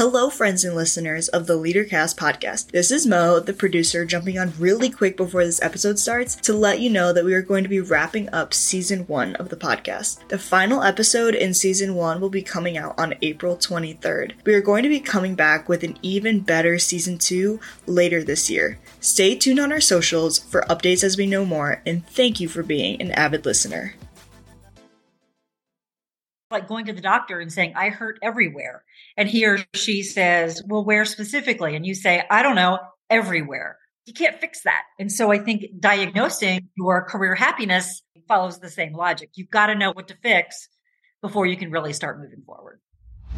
Hello, friends and listeners of the LeaderCast podcast. This is Mo, the producer, jumping on really quick before this episode starts to let you know that we are going to be wrapping up season one of the podcast. The final episode in season one will be coming out on April 23rd. We are going to be coming back with an even better season two later this year. Stay tuned on our socials for updates as we know more, and thank you for being an avid listener like going to the doctor and saying, I hurt everywhere. And he or she says, Well, where specifically? And you say, I don't know, everywhere. You can't fix that. And so I think diagnosing your career happiness follows the same logic. You've got to know what to fix before you can really start moving forward.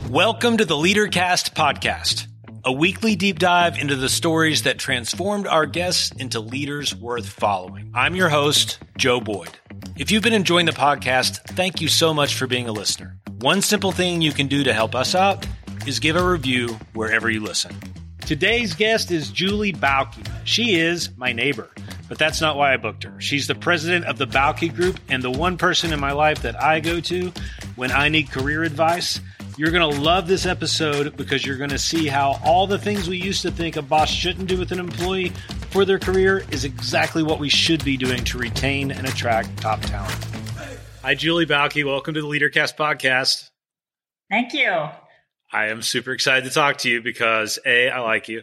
Welcome to the LeaderCast podcast, a weekly deep dive into the stories that transformed our guests into leaders worth following. I'm your host, Joe Boyd. If you've been enjoying the podcast, thank you so much for being a listener. One simple thing you can do to help us out is give a review wherever you listen. Today's guest is Julie Bauke. She is my neighbor, but that's not why I booked her. She's the president of the Bauke Group and the one person in my life that I go to when I need career advice. You're going to love this episode because you're going to see how all the things we used to think a boss shouldn't do with an employee for their career is exactly what we should be doing to retain and attract top talent. Hi, Julie Bauke. Welcome to the LeaderCast podcast. Thank you. I am super excited to talk to you because A, I like you,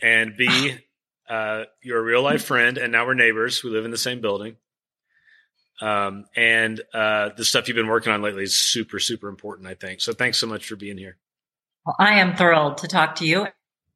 and B, uh, you're a real life friend, and now we're neighbors. We live in the same building. Um, and uh, the stuff you've been working on lately is super, super important, I think. So thanks so much for being here. Well, I am thrilled to talk to you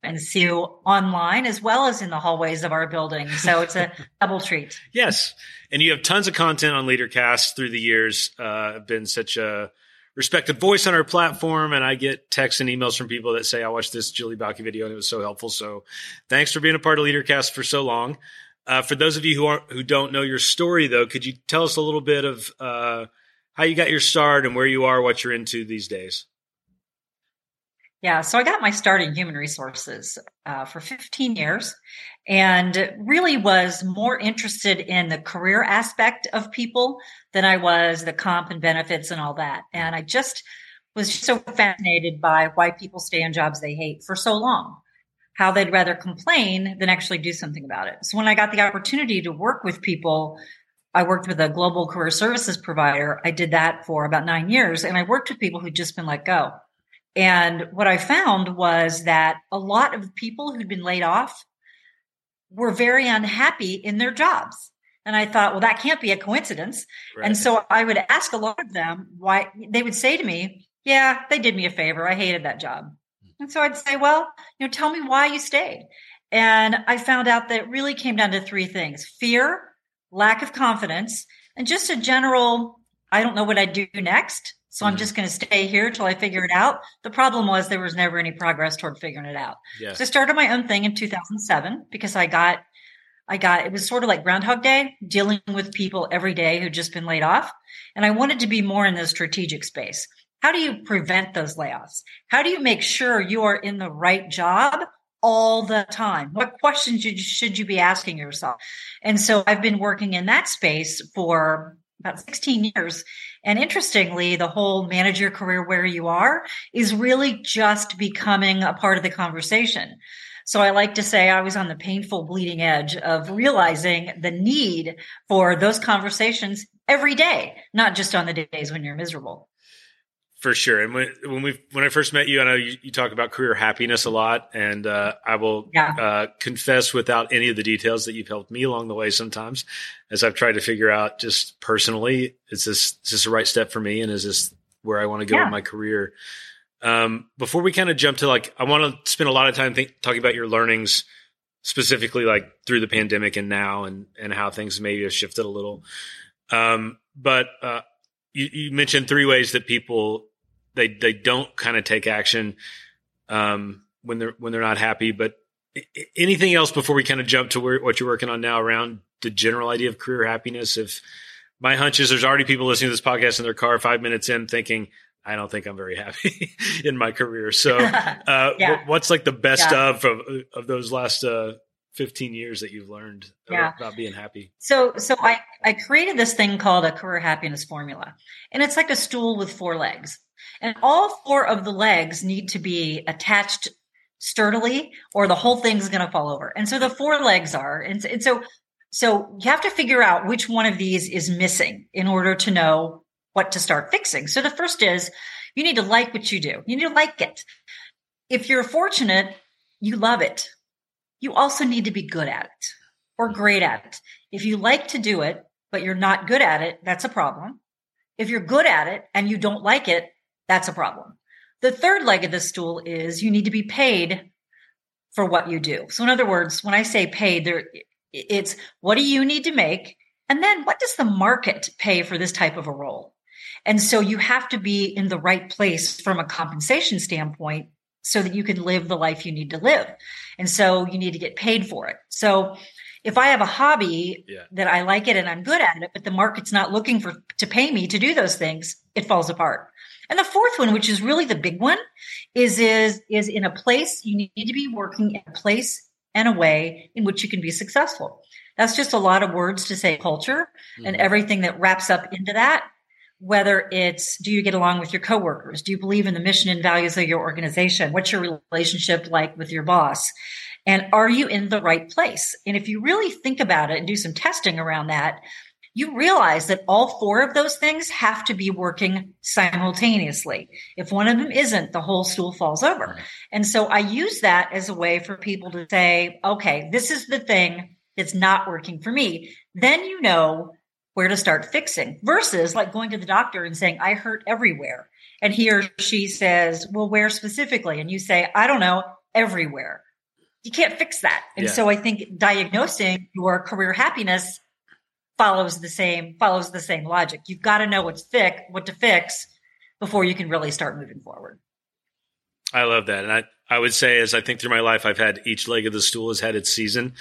and see you online as well as in the hallways of our building. So it's a double treat. Yes. And you have tons of content on LeaderCast through the years. Uh, been such a respected voice on our platform. And I get texts and emails from people that say, I watched this Julie Bauke video and it was so helpful. So thanks for being a part of LeaderCast for so long. Uh, for those of you who aren't, who don't know your story though, could you tell us a little bit of, uh, how you got your start and where you are, what you're into these days? Yeah, so I got my start in human resources uh, for 15 years and really was more interested in the career aspect of people than I was the comp and benefits and all that. And I just was so fascinated by why people stay in jobs they hate for so long, how they'd rather complain than actually do something about it. So when I got the opportunity to work with people, I worked with a global career services provider. I did that for about nine years and I worked with people who'd just been let go and what I found was that a lot of people who'd been laid off were very unhappy in their jobs. And I thought, well, that can't be a coincidence. Right. And so I would ask a lot of them why they would say to me, yeah, they did me a favor. I hated that job. And so I'd say, well, you know, tell me why you stayed. And I found out that it really came down to three things fear, lack of confidence, and just a general, I don't know what I'd do next. So I'm just going to stay here till I figure it out. The problem was there was never any progress toward figuring it out. So I started my own thing in 2007 because I got, I got, it was sort of like Groundhog Day, dealing with people every day who'd just been laid off. And I wanted to be more in the strategic space. How do you prevent those layoffs? How do you make sure you are in the right job all the time? What questions should you be asking yourself? And so I've been working in that space for about 16 years. And interestingly, the whole manage your career where you are is really just becoming a part of the conversation. So I like to say I was on the painful bleeding edge of realizing the need for those conversations every day, not just on the days when you're miserable. For sure. And when, when we when I first met you, I know you, you talk about career happiness a lot, and uh, I will yeah. uh, confess without any of the details that you've helped me along the way sometimes, as I've tried to figure out just personally, is this is this the right step for me, and is this where I want to go yeah. in my career? Um, before we kind of jump to like, I want to spend a lot of time think, talking about your learnings, specifically like through the pandemic and now, and and how things maybe have shifted a little. Um, but uh, you, you mentioned three ways that people they they don't kind of take action um, when they're when they're not happy. But anything else before we kind of jump to where, what you're working on now around the general idea of career happiness? If my hunch is there's already people listening to this podcast in their car five minutes in thinking, I don't think I'm very happy in my career. So, uh, yeah. what's like the best yeah. of, of, of those last uh, 15 years that you've learned yeah. about being happy? So, so I, I created this thing called a career happiness formula and it's like a stool with four legs and all four of the legs need to be attached sturdily or the whole thing's going to fall over. And so the four legs are, and, and so, so you have to figure out which one of these is missing in order to know what to start fixing. So the first is you need to like what you do. You need to like it. If you're fortunate, you love it. You also need to be good at it or great at it. If you like to do it, but you're not good at it, that's a problem. If you're good at it and you don't like it, that's a problem. The third leg of the stool is you need to be paid for what you do. So in other words, when I say paid, there it's what do you need to make? And then what does the market pay for this type of a role? And so you have to be in the right place from a compensation standpoint so that you can live the life you need to live. And so you need to get paid for it. So if I have a hobby yeah. that I like it and I'm good at it, but the market's not looking for to pay me to do those things, it falls apart. And the fourth one, which is really the big one, is is is in a place you need to be working in a place and a way in which you can be successful. That's just a lot of words to say culture mm-hmm. and everything that wraps up into that. Whether it's do you get along with your coworkers? Do you believe in the mission and values of your organization? What's your relationship like with your boss? And are you in the right place? And if you really think about it and do some testing around that, you realize that all four of those things have to be working simultaneously. If one of them isn't, the whole stool falls over. Mm-hmm. And so I use that as a way for people to say, okay, this is the thing that's not working for me. Then you know where to start fixing versus like going to the doctor and saying, I hurt everywhere. And he or she says, well, where specifically? And you say, I don't know, everywhere. You can't fix that. And yeah. so I think diagnosing your career happiness follows the same follows the same logic. You've got to know what's thick, what to fix before you can really start moving forward. I love that. And I, I would say as I think through my life, I've had each leg of the stool has had its season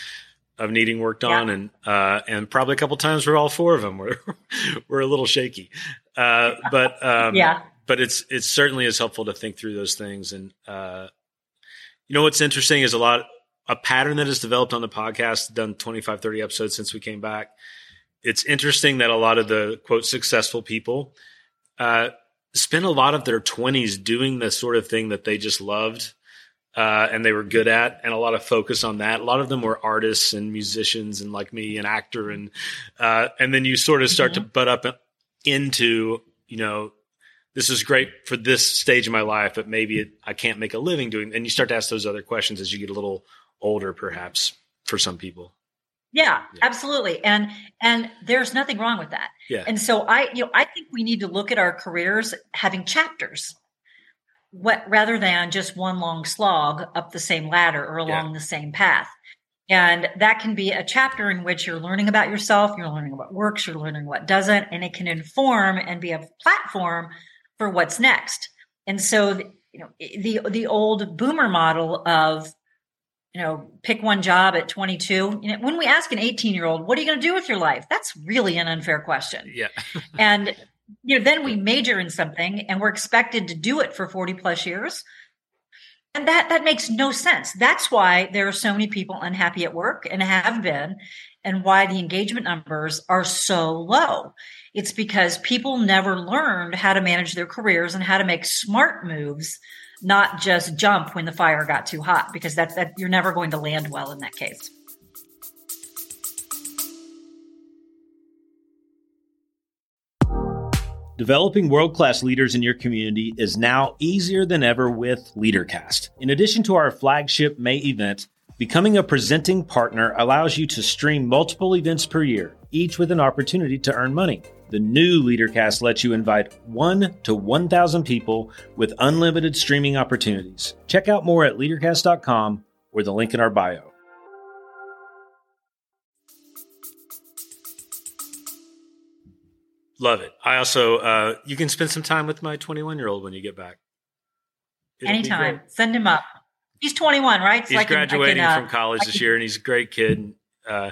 of needing worked on yeah. and uh, and probably a couple times where all four of them were were a little shaky. Uh, but um, yeah. But it's it's certainly is helpful to think through those things. And uh, you know what's interesting is a lot a pattern that has developed on the podcast, done 25, 30 episodes since we came back, it's interesting that a lot of the quote successful people uh, spend a lot of their 20s doing the sort of thing that they just loved uh, and they were good at, and a lot of focus on that. A lot of them were artists and musicians, and like me, an actor, and uh, and then you sort of start mm-hmm. to butt up into you know this is great for this stage of my life, but maybe it, I can't make a living doing. And you start to ask those other questions as you get a little older, perhaps for some people. Yeah, yeah, absolutely. And and there's nothing wrong with that. Yeah. And so I you know I think we need to look at our careers having chapters. What rather than just one long slog up the same ladder or along yeah. the same path. And that can be a chapter in which you're learning about yourself, you're learning what works, you're learning what doesn't, and it can inform and be a platform for what's next. And so, you know, the the old boomer model of you know, pick one job at 22. You know, when we ask an 18 year old, what are you going to do with your life? That's really an unfair question. Yeah. and, you know, then we major in something and we're expected to do it for 40 plus years. And that, that makes no sense. That's why there are so many people unhappy at work and have been and why the engagement numbers are so low. It's because people never learned how to manage their careers and how to make smart moves not just jump when the fire got too hot because that, that you're never going to land well in that case. Developing world class leaders in your community is now easier than ever with LeaderCast. In addition to our flagship May event, becoming a presenting partner allows you to stream multiple events per year, each with an opportunity to earn money. The new LeaderCast lets you invite 1 to 1,000 people with unlimited streaming opportunities. Check out more at leadercast.com or the link in our bio. Love it. I also, uh, you can spend some time with my 21 year old when you get back. It'll Anytime. Send him up. He's 21, right? he's graduating can, uh, from college this year and he's a great kid. Uh,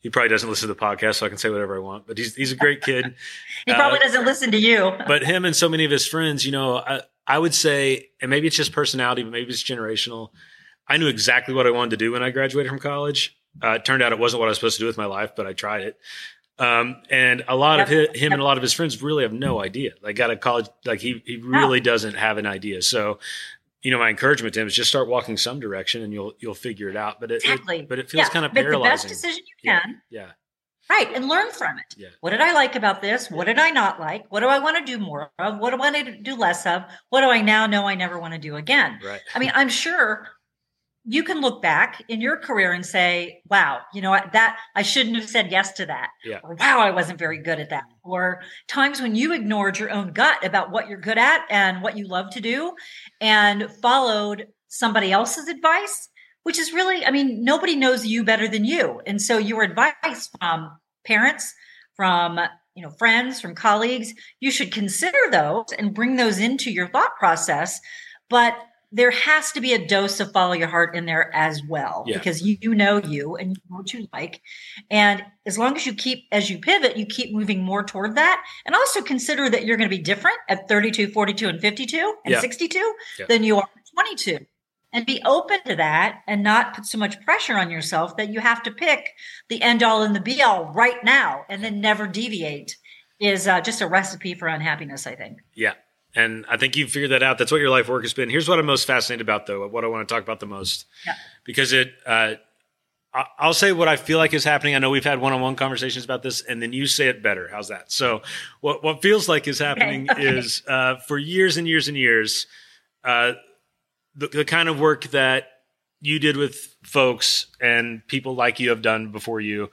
he probably doesn't listen to the podcast, so I can say whatever I want. But he's he's a great kid. he probably uh, doesn't listen to you. but him and so many of his friends, you know, I, I would say, and maybe it's just personality, but maybe it's generational. I knew exactly what I wanted to do when I graduated from college. Uh, it turned out it wasn't what I was supposed to do with my life, but I tried it. Um, and a lot yep. of his, him and a lot of his friends really have no idea. Like, got a college, like he he really doesn't have an idea. So, you know, my encouragement to him is just start walking some direction, and you'll you'll figure it out. But it, exactly. It, but it feels yeah. kind of paralyzing. Make the best decision you can. Yeah. yeah. Right, and learn from it. Yeah. What did I like about this? What did I not like? What do I want to do more of? What do I want to do less of? What do I now know I never want to do again? Right. I mean, I'm sure you can look back in your career and say, wow, you know that I shouldn't have said yes to that. Yeah. Or wow, I wasn't very good at that. Or times when you ignored your own gut about what you're good at and what you love to do and followed somebody else's advice, which is really, I mean, nobody knows you better than you. And so your advice from parents, from you know friends from colleagues you should consider those and bring those into your thought process but there has to be a dose of follow your heart in there as well yeah. because you, you know you and you know what you like and as long as you keep as you pivot you keep moving more toward that and also consider that you're going to be different at 32 42 and 52 and yeah. 62 yeah. than you are 22 and be open to that and not put so much pressure on yourself that you have to pick the end all and the be all right now and then never deviate is uh, just a recipe for unhappiness i think yeah and I think you've figured that out. That's what your life work has been. Here's what I'm most fascinated about, though, what I want to talk about the most. Yeah. Because it, uh, I'll say what I feel like is happening. I know we've had one-on-one conversations about this, and then you say it better. How's that? So, what what feels like is happening okay, okay. is uh, for years and years and years, uh, the, the kind of work that you did with folks and people like you have done before you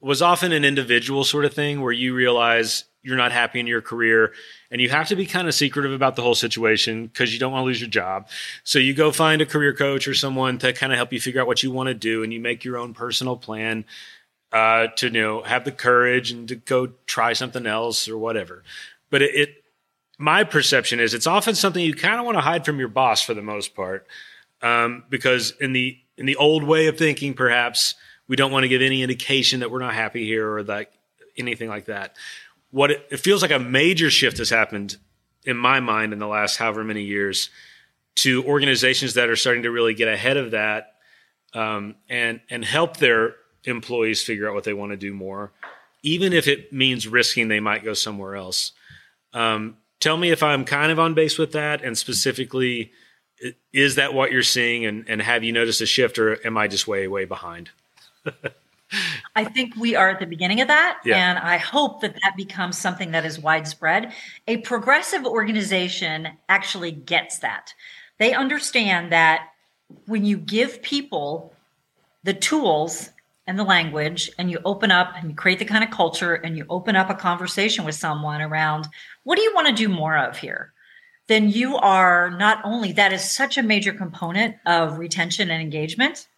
was often an individual sort of thing where you realize you're not happy in your career and you have to be kind of secretive about the whole situation because you don't want to lose your job. So you go find a career coach or someone to kind of help you figure out what you want to do and you make your own personal plan uh, to you know have the courage and to go try something else or whatever. But it, it my perception is it's often something you kind of want to hide from your boss for the most part um, because in the in the old way of thinking perhaps we don't want to give any indication that we're not happy here or that anything like that what it, it feels like a major shift has happened in my mind in the last however many years to organizations that are starting to really get ahead of that um, and and help their employees figure out what they want to do more, even if it means risking they might go somewhere else. Um, tell me if I'm kind of on base with that, and specifically, is that what you're seeing, and, and have you noticed a shift, or am I just way way behind? I think we are at the beginning of that. Yeah. And I hope that that becomes something that is widespread. A progressive organization actually gets that. They understand that when you give people the tools and the language and you open up and you create the kind of culture and you open up a conversation with someone around what do you want to do more of here? Then you are not only that is such a major component of retention and engagement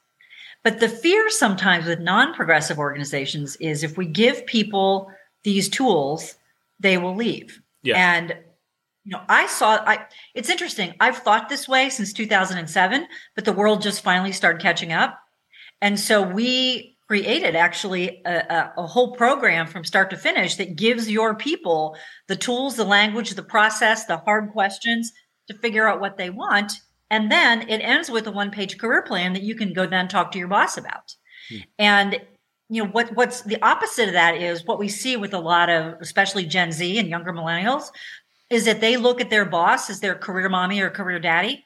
but the fear sometimes with non progressive organizations is if we give people these tools, they will leave. Yeah. And you know, I saw I it's interesting. I've thought this way since 2007, but the world just finally started catching up. And so we created actually a, a, a, whole program from start to finish that gives your people the tools, the language, the process, the hard questions to figure out what they want and then it ends with a one page career plan that you can go then talk to your boss about. Hmm. And you know what what's the opposite of that is what we see with a lot of especially Gen Z and younger millennials is that they look at their boss as their career mommy or career daddy.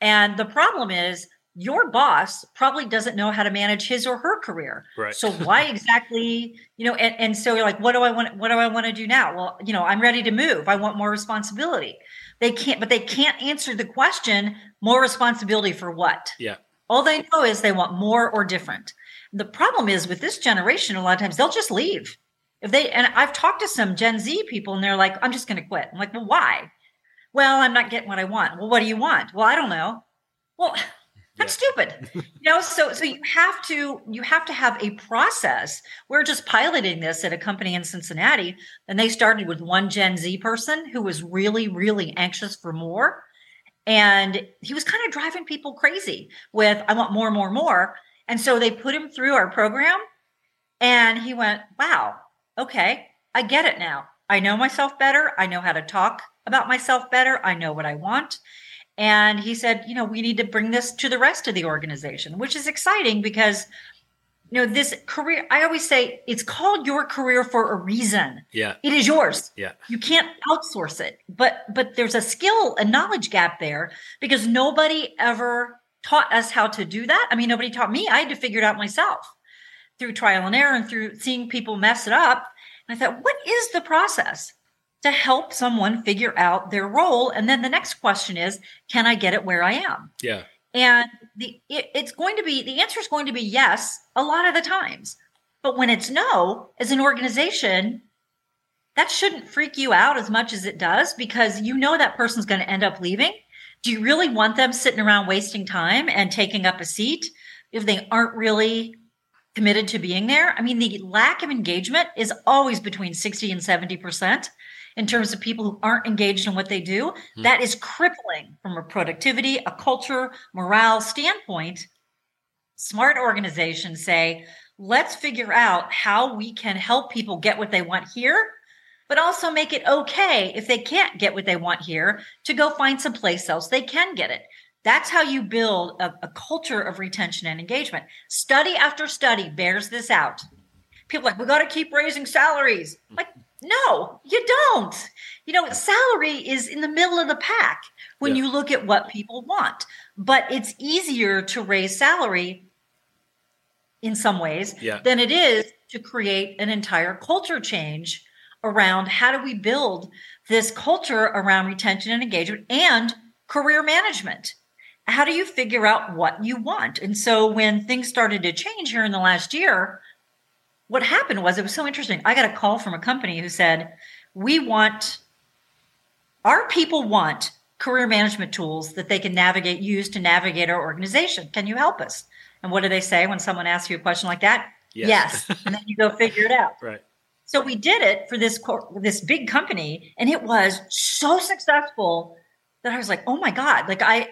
And the problem is your boss probably doesn't know how to manage his or her career. Right. So why exactly, you know, and, and so you're like, what do I want? What do I want to do now? Well, you know, I'm ready to move. I want more responsibility. They can't, but they can't answer the question, more responsibility for what? Yeah. All they know is they want more or different. The problem is with this generation, a lot of times they'll just leave. If they, and I've talked to some Gen Z people and they're like, I'm just going to quit. I'm like, well, why? Well, I'm not getting what I want. Well, what do you want? Well, I don't know. Well, that's stupid. you know, so so you have to you have to have a process. We're just piloting this at a company in Cincinnati, and they started with one Gen Z person who was really, really anxious for more. And he was kind of driving people crazy with, I want more, more, more. And so they put him through our program and he went, Wow, okay, I get it now. I know myself better. I know how to talk about myself better. I know what I want And he said, you know, we need to bring this to the rest of the organization, which is exciting because you know this career i always say it's called your career for a reason. Yeah. It is yours. Yeah. You can't outsource it. But but there's a skill a knowledge gap there because nobody ever taught us how to do that. I mean nobody taught me. I had to figure it out myself through trial and error and through seeing people mess it up. And i thought what is the process to help someone figure out their role and then the next question is can i get it where i am yeah and the it, it's going to be the answer is going to be yes a lot of the times. But when it's no, as an organization, that shouldn't freak you out as much as it does because you know that person's going to end up leaving. Do you really want them sitting around wasting time and taking up a seat if they aren't really committed to being there? I mean, the lack of engagement is always between 60 and 70% in terms of people who aren't engaged in what they do, mm. that is crippling from a productivity, a culture, morale standpoint. Smart organizations say, let's figure out how we can help people get what they want here, but also make it okay if they can't get what they want here to go find some place else they can get it. That's how you build a, a culture of retention and engagement. Study after study bears this out. People like, we got to keep raising salaries. Like, no, you don't. You know, salary is in the middle of the pack when yeah. you look at what people want. But it's easier to raise salary in some ways yeah. than it is to create an entire culture change around how do we build this culture around retention and engagement and career management. How do you figure out what you want? And so when things started to change here in the last year, what happened was it was so interesting. I got a call from a company who said, We want, our people want career management tools that they can navigate, use to navigate our organization. Can you help us? And what do they say when someone asks you a question like that? Yes. yes. and then you go figure it out. Right. So we did it for this this big company, and it was so successful that I was like, "Oh my god!" Like I,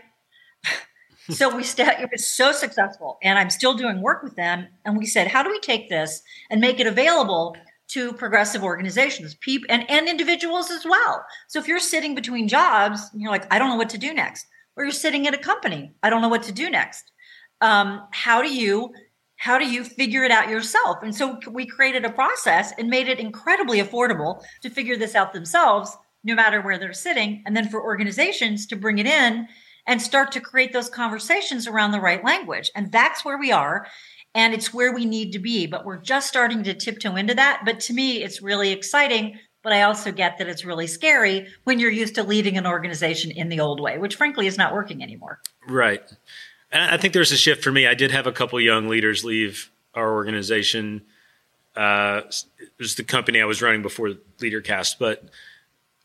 so we st- it was so successful and i'm still doing work with them and we said how do we take this and make it available to progressive organizations people and, and individuals as well? So if you're sitting between jobs you're like i don't know what to do next or you're sitting at a company i don't know what to do next um, how do you how do you figure it out yourself? And so we created a process and made it incredibly affordable to figure this out themselves no matter where they're sitting and then for organizations to bring it in and start to create those conversations around the right language. And that's where we are. And it's where we need to be. But we're just starting to tiptoe into that. But to me, it's really exciting. But I also get that it's really scary when you're used to leading an organization in the old way, which frankly is not working anymore. Right. And I think there's a shift for me. I did have a couple young leaders leave our organization. Uh, it was the company I was running before LeaderCast, but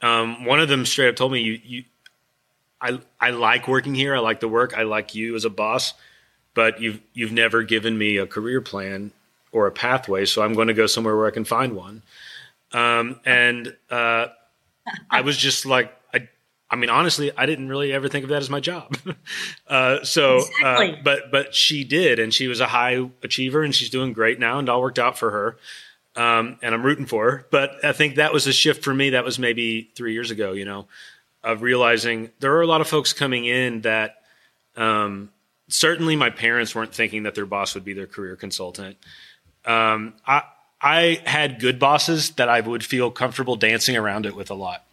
um, one of them straight up told me, "You, you, I I like working here. I like the work. I like you as a boss, but you've you've never given me a career plan or a pathway. So I'm going to go somewhere where I can find one. Um, and uh, I was just like, I, I mean, honestly, I didn't really ever think of that as my job. uh, so, uh, exactly. uh, but but she did, and she was a high achiever, and she's doing great now, and all worked out for her. Um, and I'm rooting for her. But I think that was a shift for me. That was maybe three years ago. You know, of realizing there are a lot of folks coming in that um, certainly my parents weren't thinking that their boss would be their career consultant. Um, I I had good bosses that I would feel comfortable dancing around it with a lot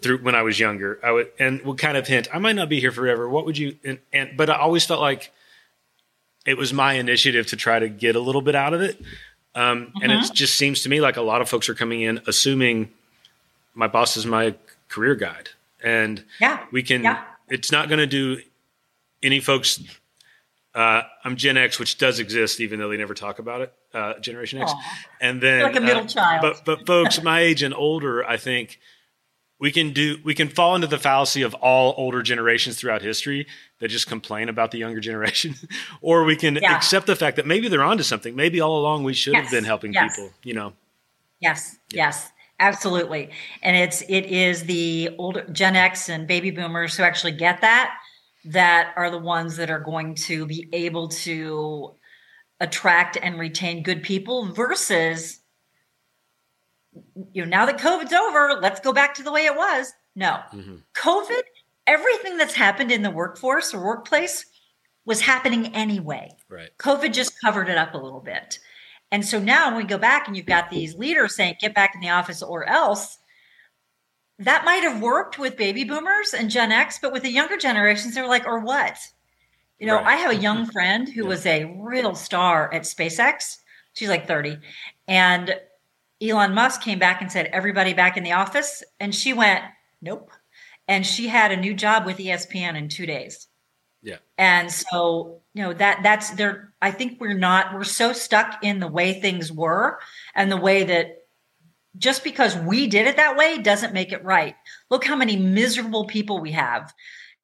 through when I was younger. I would and would kind of hint, I might not be here forever. What would you and, and but I always felt like it was my initiative to try to get a little bit out of it. Um, mm-hmm. And it mm-hmm. just seems to me like a lot of folks are coming in assuming my boss is my career guide and yeah, we can. Yeah. It's not going to do any folks. Uh, I'm Gen X, which does exist, even though they never talk about it. Uh, Generation X, Aww. and then like a middle uh, child. But but folks my age and older, I think we can do we can fall into the fallacy of all older generations throughout history that just complain about the younger generation or we can yeah. accept the fact that maybe they're onto something maybe all along we should yes. have been helping yes. people you know yes yeah. yes Absolutely. And it's it is the older Gen X and baby boomers who actually get that that are the ones that are going to be able to attract and retain good people versus you know now that COVID's over, let's go back to the way it was. No. Mm-hmm. COVID everything that's happened in the workforce or workplace was happening anyway. Right. COVID just covered it up a little bit. And so now when we go back and you've got these leaders saying, get back in the office or else, that might have worked with baby boomers and Gen X, but with the younger generations, they're like, or what? You know, right. I have a young mm-hmm. friend who yeah. was a real star at SpaceX. She's like 30. And Elon Musk came back and said, everybody back in the office. And she went, nope. And she had a new job with ESPN in two days. Yeah. And so, you know, that that's there. I think we're not, we're so stuck in the way things were and the way that just because we did it that way doesn't make it right. Look how many miserable people we have.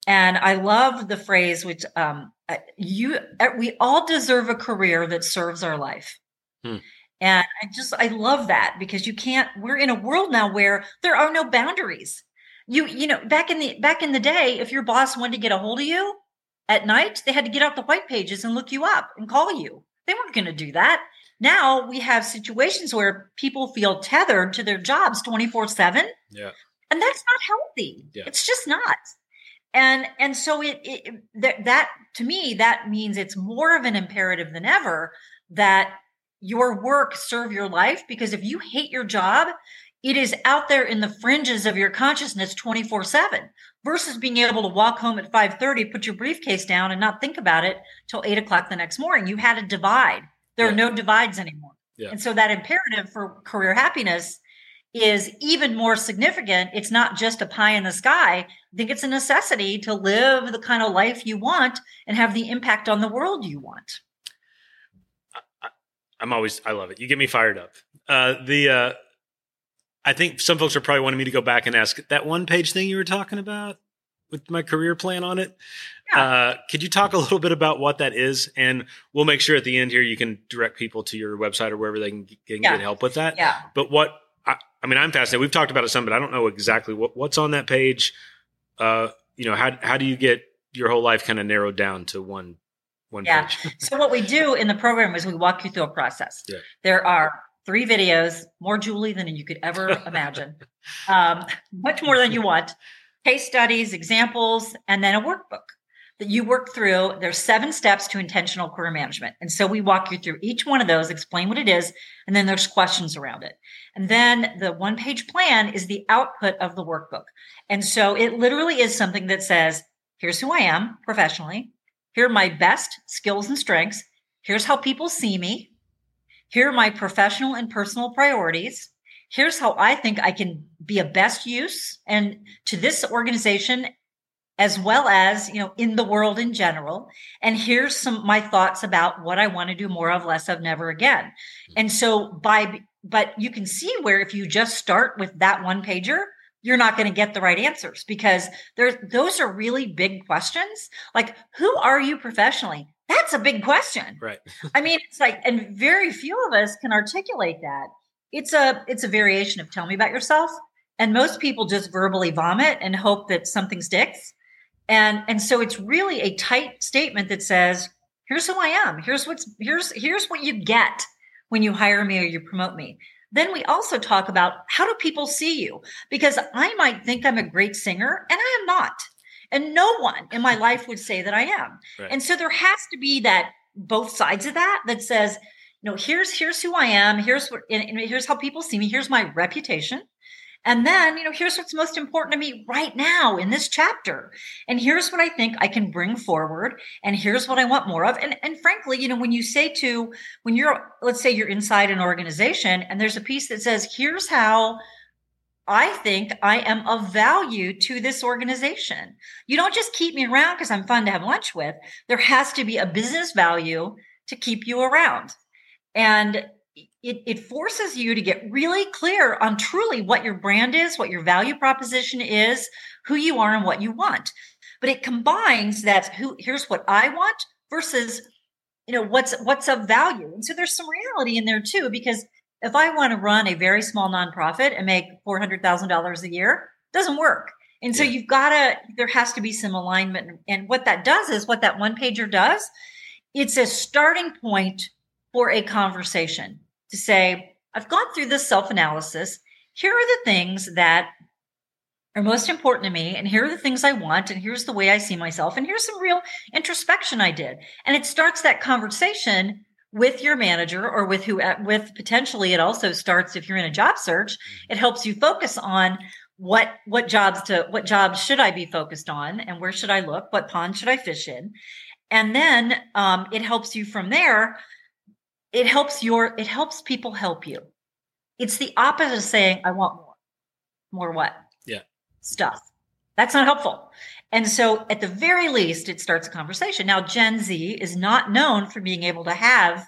And I love the phrase, which um, uh, you, uh, we all deserve a career that serves our life. Hmm. And I just, I love that because you can't, we're in a world now where there are no boundaries. You, you know, back in the, back in the day, if your boss wanted to get a hold of you, at night, they had to get out the white pages and look you up and call you. They weren't going to do that. Now we have situations where people feel tethered to their jobs 24 7. Yeah. And that's not healthy. Yeah. It's just not. And and so it, it that, that to me that means it's more of an imperative than ever that your work serve your life because if you hate your job, it is out there in the fringes of your consciousness 24 7 versus being able to walk home at 5.30 put your briefcase down and not think about it till 8 o'clock the next morning. You had a divide. There yeah. are no divides anymore. Yeah. and so that imperative for career happiness is even more significant. It's not just a pie in the sky. I think it's a necessity to live the kind of life you want and have the impact on the world you want. I, i'm always i love it. You get me fired up. Uh, the uh, I think some folks are probably wanting me to go back and ask that one page thing you were talking about with my career plan on it. Yeah. Uh, could you talk a little bit about what that is? And we'll make sure at the end here you can direct people to your website or wherever they can, can yeah. get help with that. Yeah. But what I, I, mean, I'm fascinated. We've talked about it some, but I don't know exactly what, what's on that page. Uh, you know, how how do you get your whole life kind of narrowed down to one one yeah. page? so what we do in the program is we walk you through a process. Yeah. There are three videos, more Julie than you could ever imagine, um, much more than you want, case studies, examples, and then a workbook that you work through. There's seven steps to intentional career management. And so we walk you through each one of those, explain what it is, and then there's questions around it. And then the one page plan is the output of the workbook. And so it literally is something that says, here's who I am professionally. Here are my best skills and strengths. Here's how people see me. Here are my professional and personal priorities. Here's how I think I can be a best use and to this organization as well as, you know, in the world in general. And here's some my thoughts about what I want to do more of, less of, never again. And so by but you can see where if you just start with that one pager, you're not going to get the right answers because there those are really big questions. Like, who are you professionally? That's a big question. Right. I mean, it's like, and very few of us can articulate that. It's a it's a variation of tell me about yourself. And most people just verbally vomit and hope that something sticks. And and so it's really a tight statement that says, here's who I am. Here's what's here's here's what you get when you hire me or you promote me. Then we also talk about how do people see you? Because I might think I'm a great singer and I am not. And no one in my life would say that I am. Right. And so there has to be that both sides of that that says, you know, here's here's who I am, here's what and, here's how people see me, here's my reputation. And then, you know, here's what's most important to me right now in this chapter. And here's what I think I can bring forward. And here's what I want more of. And, and frankly, you know, when you say to, when you're, let's say you're inside an organization and there's a piece that says, here's how I think I am of value to this organization. You don't just keep me around because I'm fun to have lunch with. There has to be a business value to keep you around. And it, it forces you to get really clear on truly what your brand is, what your value proposition is, who you are, and what you want. But it combines that who here's what I want versus you know what's what's of value. And so there's some reality in there too, because if I want to run a very small nonprofit and make $400,000 a year, doesn't work. And so yeah. you've got to, there has to be some alignment. And what that does is what that one pager does, it's a starting point for a conversation to say, I've gone through this self analysis. Here are the things that are most important to me and here are the things i want and here's the way i see myself and here's some real introspection i did and it starts that conversation with your manager or with who with potentially it also starts if you're in a job search it helps you focus on what what jobs to what jobs should i be focused on and where should i look? What pond should i fish in? And then um, it helps you from there. It helps your it helps people help you. It's the opposite of saying i want more. More what? Yeah. Stuff. That's not helpful and so at the very least it starts a conversation. Now gen z is not known for being able to have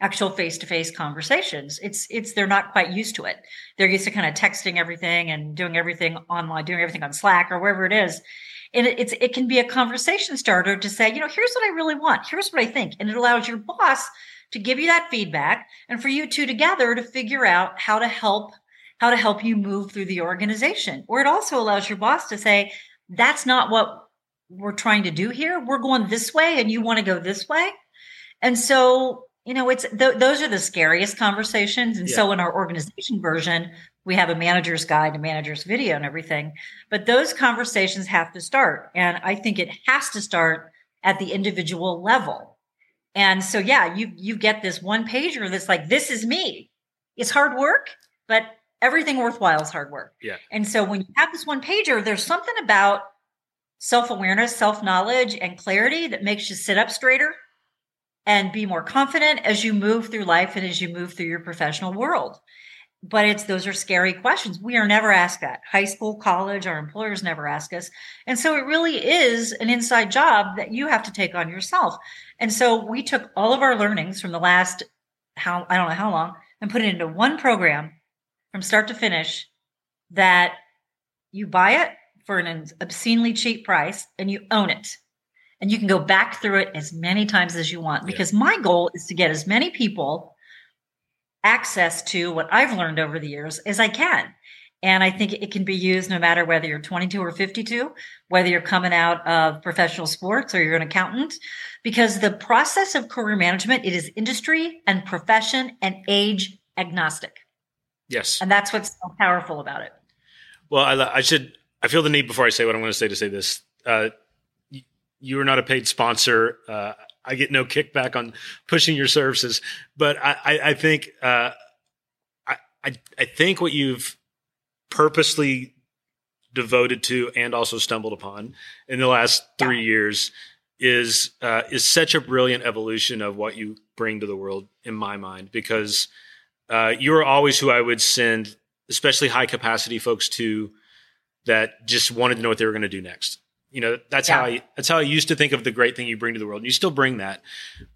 actual face-to-face conversations. It's it's they're not quite used to it. They're used to kind of texting everything and doing everything online doing everything on slack or wherever it is. And it, it's it can be a conversation starter to say you know here's what i really want. Here's what i think. And it allows your boss to give you that feedback and for you two together to figure out how to help how to help you move through the organization. Or it also allows your boss to say that's not what we're trying to do here. We're going this way and you want to go this way. And so you know it's th- those are the scariest conversations. And yeah. so in our organization version we have a manager's guide a manager's video and everything. But those conversations have to start. And i think it has to start at the individual level. And so yeah you you get this one pager that's like this is me. It's hard work but everything worthwhile is hard work yeah and so when you have this one pager there's something about self-awareness self-knowledge and clarity that makes you sit up straighter and be more confident as you move through life and as you move through your professional world. But it's those are scary questions. We are never asked that. High school, college, our employers never ask us. And so it really is an inside job that you have to take on yourself. And so we took all of our learnings from the last how I don't know how long and put it into one program from start to finish that you buy it for an obscenely cheap price and you own it and you can go back through it as many times as you want because yeah. my goal is to get as many people access to what I've learned over the years as I can. And I think it can be used no matter whether you're 22 or 52, whether you're coming out of professional sports or you're an accountant, because the process of career management, it is industry and profession and age agnostic. Yes. And that's what's so powerful about it. Well, I, I should, I feel the need before I say what I'm going to say to say this. Uh, you are not a paid sponsor. Uh, I get no kickback on pushing your services, but I, I, I think uh, I, I think what you've purposely devoted to and also stumbled upon in the last three years is uh, is such a brilliant evolution of what you bring to the world in my mind because uh, you're always who I would send, especially high capacity folks to that just wanted to know what they were going to do next. You know, that's yeah. how I that's how I used to think of the great thing you bring to the world. And you still bring that,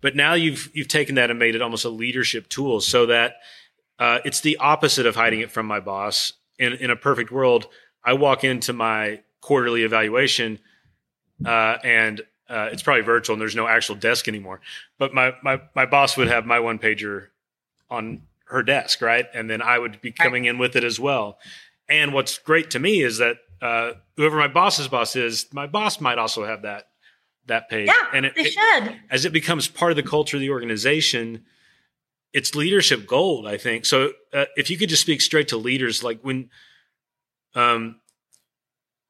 but now you've you've taken that and made it almost a leadership tool, so that uh, it's the opposite of hiding it from my boss. In in a perfect world, I walk into my quarterly evaluation, uh, and uh, it's probably virtual, and there's no actual desk anymore. But my my my boss would have my one pager on her desk, right, and then I would be coming in with it as well. And what's great to me is that uh, whoever my boss's boss is, my boss might also have that that page. Yeah, and it, they should. It, as it becomes part of the culture of the organization, it's leadership gold. I think so. Uh, if you could just speak straight to leaders, like when, um,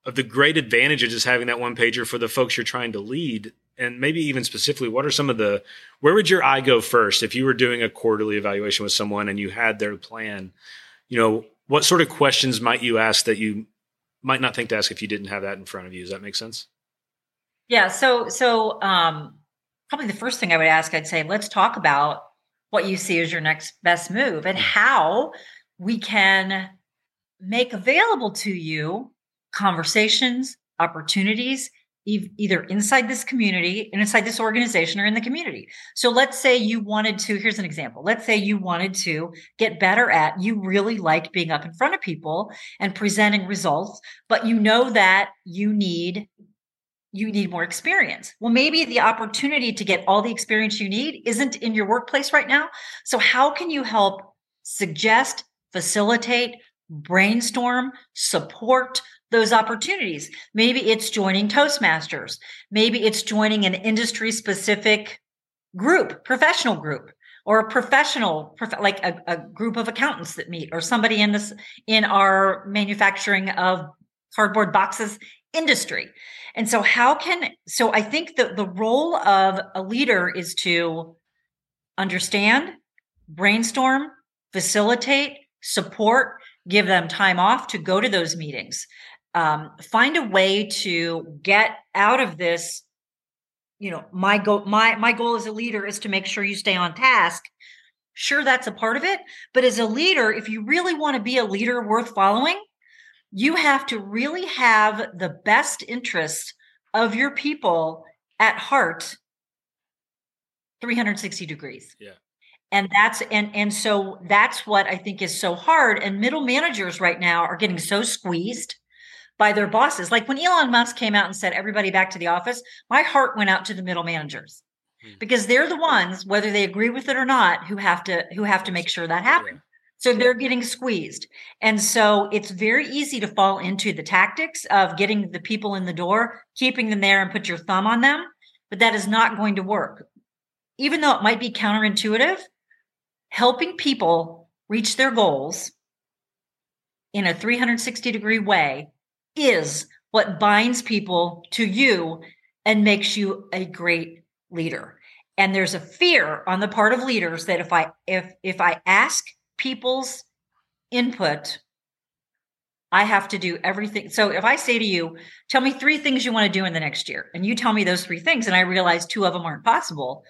of the great advantages is having that one pager for the folks you're trying to lead, and maybe even specifically, what are some of the where would your eye go first if you were doing a quarterly evaluation with someone and you had their plan? You know, what sort of questions might you ask that you might not think to ask if you didn't have that in front of you. Does that make sense? Yeah. So, so um, probably the first thing I would ask, I'd say, let's talk about what you see as your next best move and how we can make available to you conversations, opportunities, either inside this community and inside this organization or in the community. So let's say you wanted to, here's an example. Let's say you wanted to get better at, you really like being up in front of people and presenting results, but you know that you need you need more experience. Well, maybe the opportunity to get all the experience you need isn't in your workplace right now. So how can you help suggest, facilitate, brainstorm, support, those opportunities. Maybe it's joining Toastmasters. Maybe it's joining an industry specific group, professional group, or a professional, like a, a, group of accountants that meet, or somebody in this in our manufacturing of cardboard boxes industry. And so how can so I think that the role of a leader is to understand, brainstorm, facilitate, support, give them time off to go to those meetings. Um, find a way to get out of this you know my goal my my goal as a leader is to make sure you stay on task. Sure that's a part of it but as a leader if you really want to be a leader worth following you have to really have the best interest of your people at heart 360 degrees. Yeah. And that's and and so that's what i think is so hard and middle managers right now are getting so squeezed by their bosses like when elon musk came out and said everybody back to the office my heart went out to the middle managers hmm. because they're the ones whether they agree with it or not who have to who have to make sure that happens so they're getting squeezed. And so it's very easy to fall into the tactics of getting the people in the door, keeping them there and put your thumb on them. But that is not going to work. Even though it might be counterintuitive, helping people reach their goals in a 360 degree way is what binds people to you and makes you a great leader. And there's a fear on the part of leaders that if I if if I ask people's input I have to do everything. So if I say to you, tell me three things you want to do in the next year, and you tell me those three things, and I realize two of them aren't possible,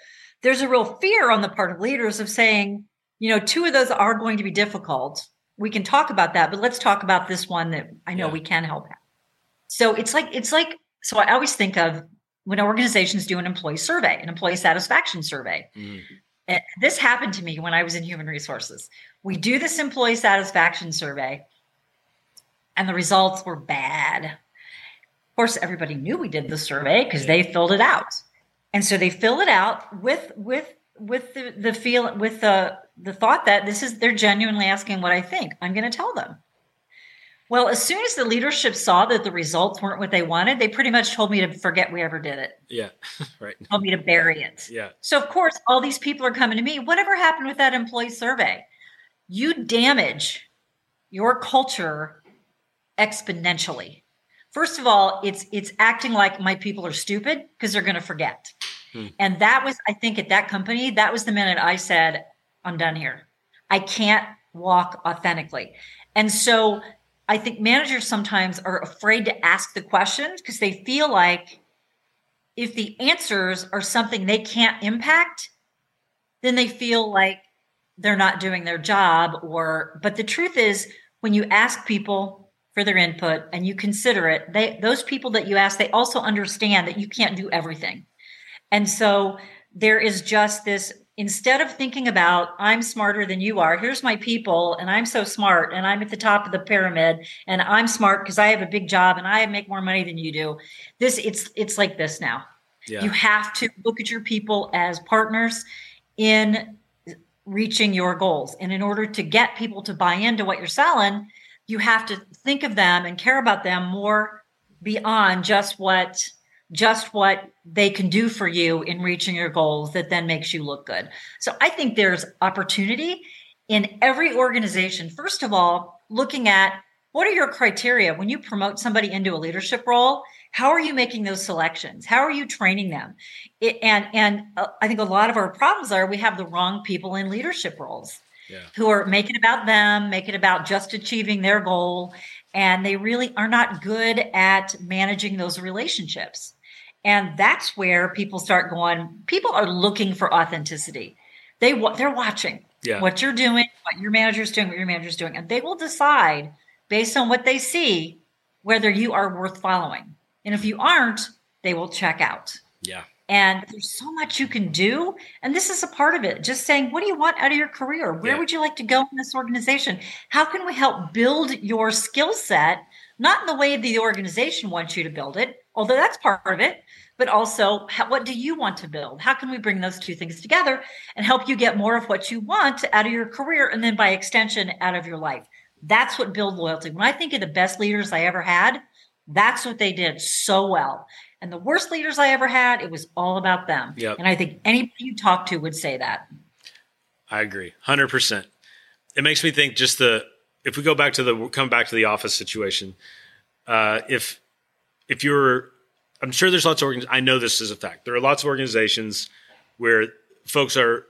there's a real fear on the part of leaders of saying, you know, two of those are going to be difficult. We can talk about that, but let's talk about this one that I know yeah. we can help at. So it's like, it's like, so I always think of when organizations do an employee survey, an employee satisfaction survey. Mm. This happened to me when I was in human resources we do this employee satisfaction survey, and the results were bad. Of course, everybody knew we did the survey because they filled it out, and so they fill it out with with with the the feel with the the thought that this is they're genuinely asking what I think. I'm going to tell them. Well, as soon as the leadership saw that the results weren't what they wanted, they pretty much told me to forget we ever did it. Yeah, right. Told me to bury it. Yeah. So of course, all these people are coming to me. Whatever happened with that employee survey? you damage your culture exponentially. First of all, it's it's acting like my people are stupid because they're going to forget. Hmm. And that was I think at that company, that was the minute I said I'm done here. I can't walk authentically. And so I think managers sometimes are afraid to ask the questions because they feel like if the answers are something they can't impact, then they feel like they're not doing their job or but the truth is when you ask people for their input and you consider it they those people that you ask they also understand that you can't do everything and so there is just this instead of thinking about i'm smarter than you are here's my people and i'm so smart and i'm at the top of the pyramid and i'm smart because i have a big job and i make more money than you do this it's it's like this now yeah. you have to look at your people as partners in reaching your goals. And in order to get people to buy into what you're selling, you have to think of them and care about them more beyond just what just what they can do for you in reaching your goals that then makes you look good. So I think there's opportunity in every organization. First of all, looking at what are your criteria when you promote somebody into a leadership role? how are you making those selections how are you training them it, and and uh, i think a lot of our problems are we have the wrong people in leadership roles yeah. who are making about them making about just achieving their goal and they really are not good at managing those relationships and that's where people start going people are looking for authenticity they they're watching yeah. what you're doing what your manager's doing what your manager's doing and they will decide based on what they see whether you are worth following and if you aren't, they will check out. Yeah. And there's so much you can do. And this is a part of it. Just saying, what do you want out of your career? Where yeah. would you like to go in this organization? How can we help build your skill set, not in the way the organization wants you to build it, although that's part of it, but also how, what do you want to build? How can we bring those two things together and help you get more of what you want out of your career and then by extension out of your life? That's what build loyalty. When I think of the best leaders I ever had, that's what they did so well. And the worst leaders I ever had, it was all about them. Yep. And I think anybody you talk to would say that. I agree. 100%. It makes me think just the if we go back to the come back to the office situation, uh, if if you're, I'm sure there's lots of organs. I know this is a fact. There are lots of organizations where folks are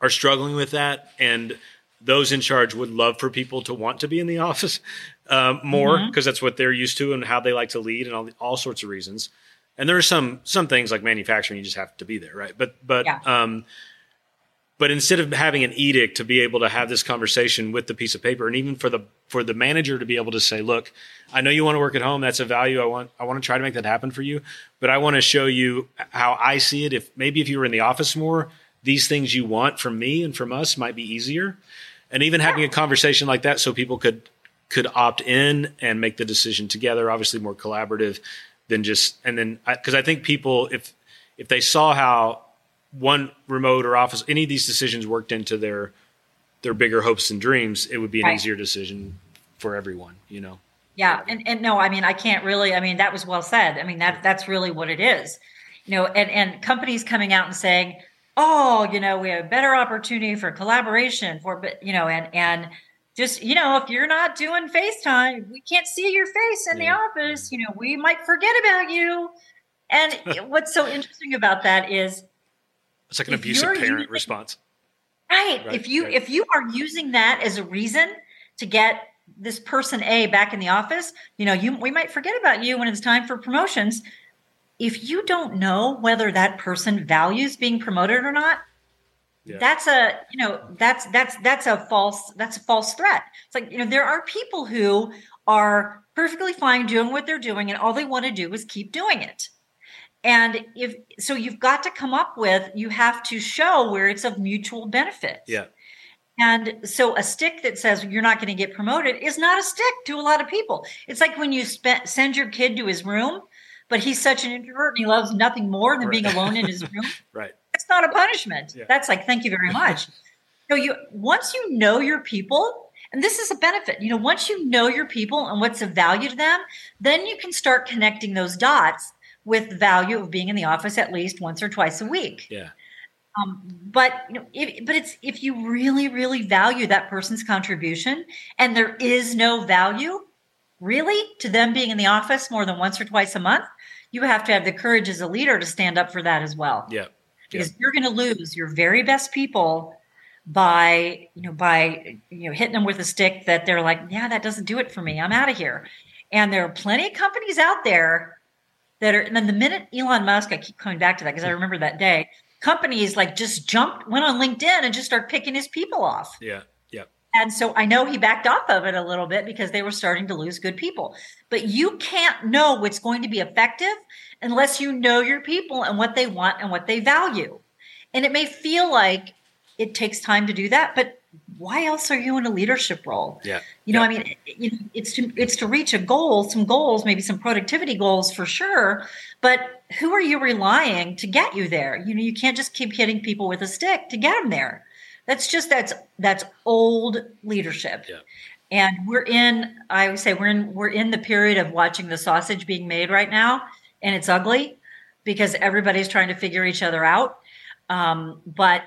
are struggling with that, and those in charge would love for people to want to be in the office uh, more because mm-hmm. that's what they're used to and how they like to lead and all all sorts of reasons. And there are some some things like manufacturing you just have to be there, right? But but yeah. um, but instead of having an edict to be able to have this conversation with the piece of paper and even for the for the manager to be able to say look i know you want to work at home that's a value i want i want to try to make that happen for you but i want to show you how i see it. If maybe if you were in the office more these things you want from me and from us might be easier. And even having a conversation like that so people could could opt in and make the decision together obviously more collaborative than just and then because I, I think people if if they saw how one remote or office, any of these decisions worked into their their bigger hopes and dreams, it would be an right. easier decision for everyone, you know. Yeah, and, and no, I mean I can't really I mean that was well said. I mean that that's really what it is. You know, and and companies coming out and saying, "Oh, you know, we have a better opportunity for collaboration for but you know, and and just you know if you're not doing facetime we can't see your face in yeah. the office you know we might forget about you and what's so interesting about that is it's like an abusive parent using, response. Right. right. If you right. if you are using that as a reason to get this person A back in the office, you know, you we might forget about you when it's time for promotions. If you don't know whether that person values being promoted or not, yeah. that's a you know that's that's that's a false that's a false threat. It's like you know there are people who are perfectly fine doing what they're doing and all they want to do is keep doing it. And if so, you've got to come up with, you have to show where it's of mutual benefit. Yeah. And so a stick that says you're not going to get promoted is not a stick to a lot of people. It's like when you send your kid to his room, but he's such an introvert and he loves nothing more than right. being alone in his room. right. It's not a punishment. Yeah. That's like, thank you very much. so you once you know your people, and this is a benefit, you know, once you know your people and what's of value to them, then you can start connecting those dots with the value of being in the office at least once or twice a week. Yeah. Um, but you know, if, but it's if you really, really value that person's contribution, and there is no value really to them being in the office more than once or twice a month, you have to have the courage as a leader to stand up for that as well. Yeah. Because yeah. you're going to lose your very best people by you know by you know hitting them with a stick that they're like, yeah, that doesn't do it for me. I'm out of here. And there are plenty of companies out there that are, and then the minute Elon Musk, I keep coming back to that because I hmm. remember that day, companies like just jumped, went on LinkedIn and just start picking his people off. Yeah. Yeah. And so I know he backed off of it a little bit because they were starting to lose good people. But you can't know what's going to be effective unless you know your people and what they want and what they value. And it may feel like it takes time to do that, but why else are you in a leadership role? Yeah. You know, yeah. I mean, you know, it's to it's to reach a goal, some goals, maybe some productivity goals for sure. But who are you relying to get you there? You know, you can't just keep hitting people with a stick to get them there. That's just that's that's old leadership. Yeah. And we're in, I would say we're in we're in the period of watching the sausage being made right now, and it's ugly because everybody's trying to figure each other out. Um, but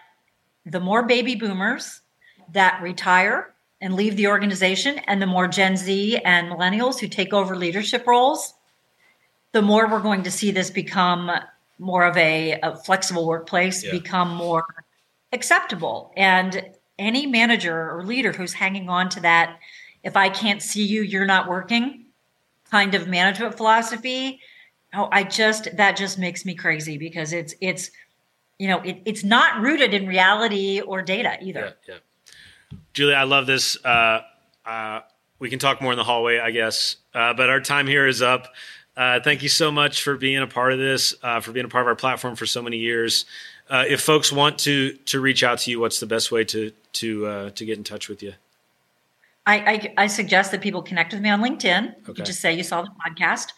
the more baby boomers that retire and leave the organization, and the more Gen Z and millennials who take over leadership roles, the more we're going to see this become more of a, a flexible workplace, yeah. become more acceptable. And any manager or leader who's hanging on to that, if I can't see you, you're not working kind of management philosophy, oh, I just, that just makes me crazy because it's, it's, you know, it, it's not rooted in reality or data either. Yeah, yeah. Julie, I love this. Uh, uh, we can talk more in the hallway, I guess. Uh, but our time here is up. Uh, thank you so much for being a part of this, uh, for being a part of our platform for so many years. Uh, if folks want to to reach out to you, what's the best way to to to get in touch with you? I, I, I suggest that people connect with me on LinkedIn. Okay. You just say you saw the podcast.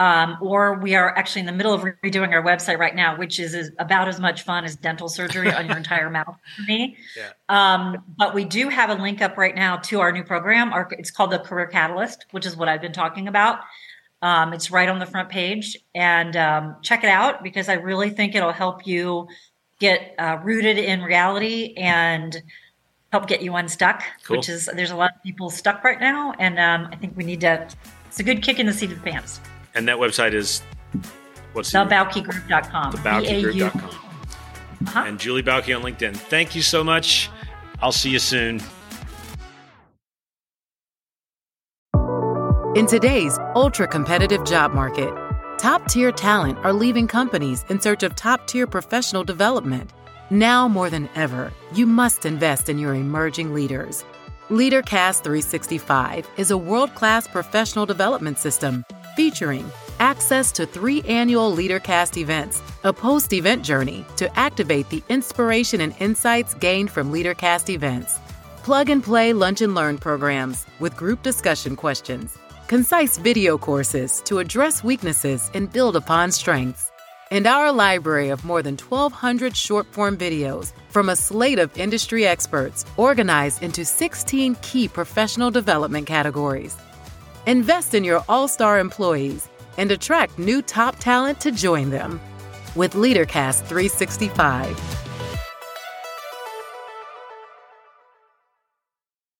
Um, or we are actually in the middle of redoing our website right now, which is, is about as much fun as dental surgery on your entire mouth for me. Yeah. Um, but we do have a link up right now to our new program. Our, it's called the Career Catalyst, which is what I've been talking about. Um, it's right on the front page, and um, check it out because I really think it'll help you get uh, rooted in reality and help get you unstuck. Cool. Which is there's a lot of people stuck right now, and um, I think we need to it's a good kick in the seat of the pants. And that website is what's thebaukegroup.com. Thebaukegroup.com. Uh-huh. And Julie Bauke on LinkedIn. Thank you so much. I'll see you soon. In today's ultra competitive job market, top tier talent are leaving companies in search of top tier professional development. Now more than ever, you must invest in your emerging leaders. LeaderCast 365 is a world class professional development system featuring access to three annual LeaderCast events, a post event journey to activate the inspiration and insights gained from LeaderCast events, plug and play lunch and learn programs with group discussion questions, concise video courses to address weaknesses and build upon strengths and our library of more than 1,200 short form videos from a slate of industry experts organized into 16 key professional development categories. Invest in your all star employees and attract new top talent to join them with LeaderCast 365.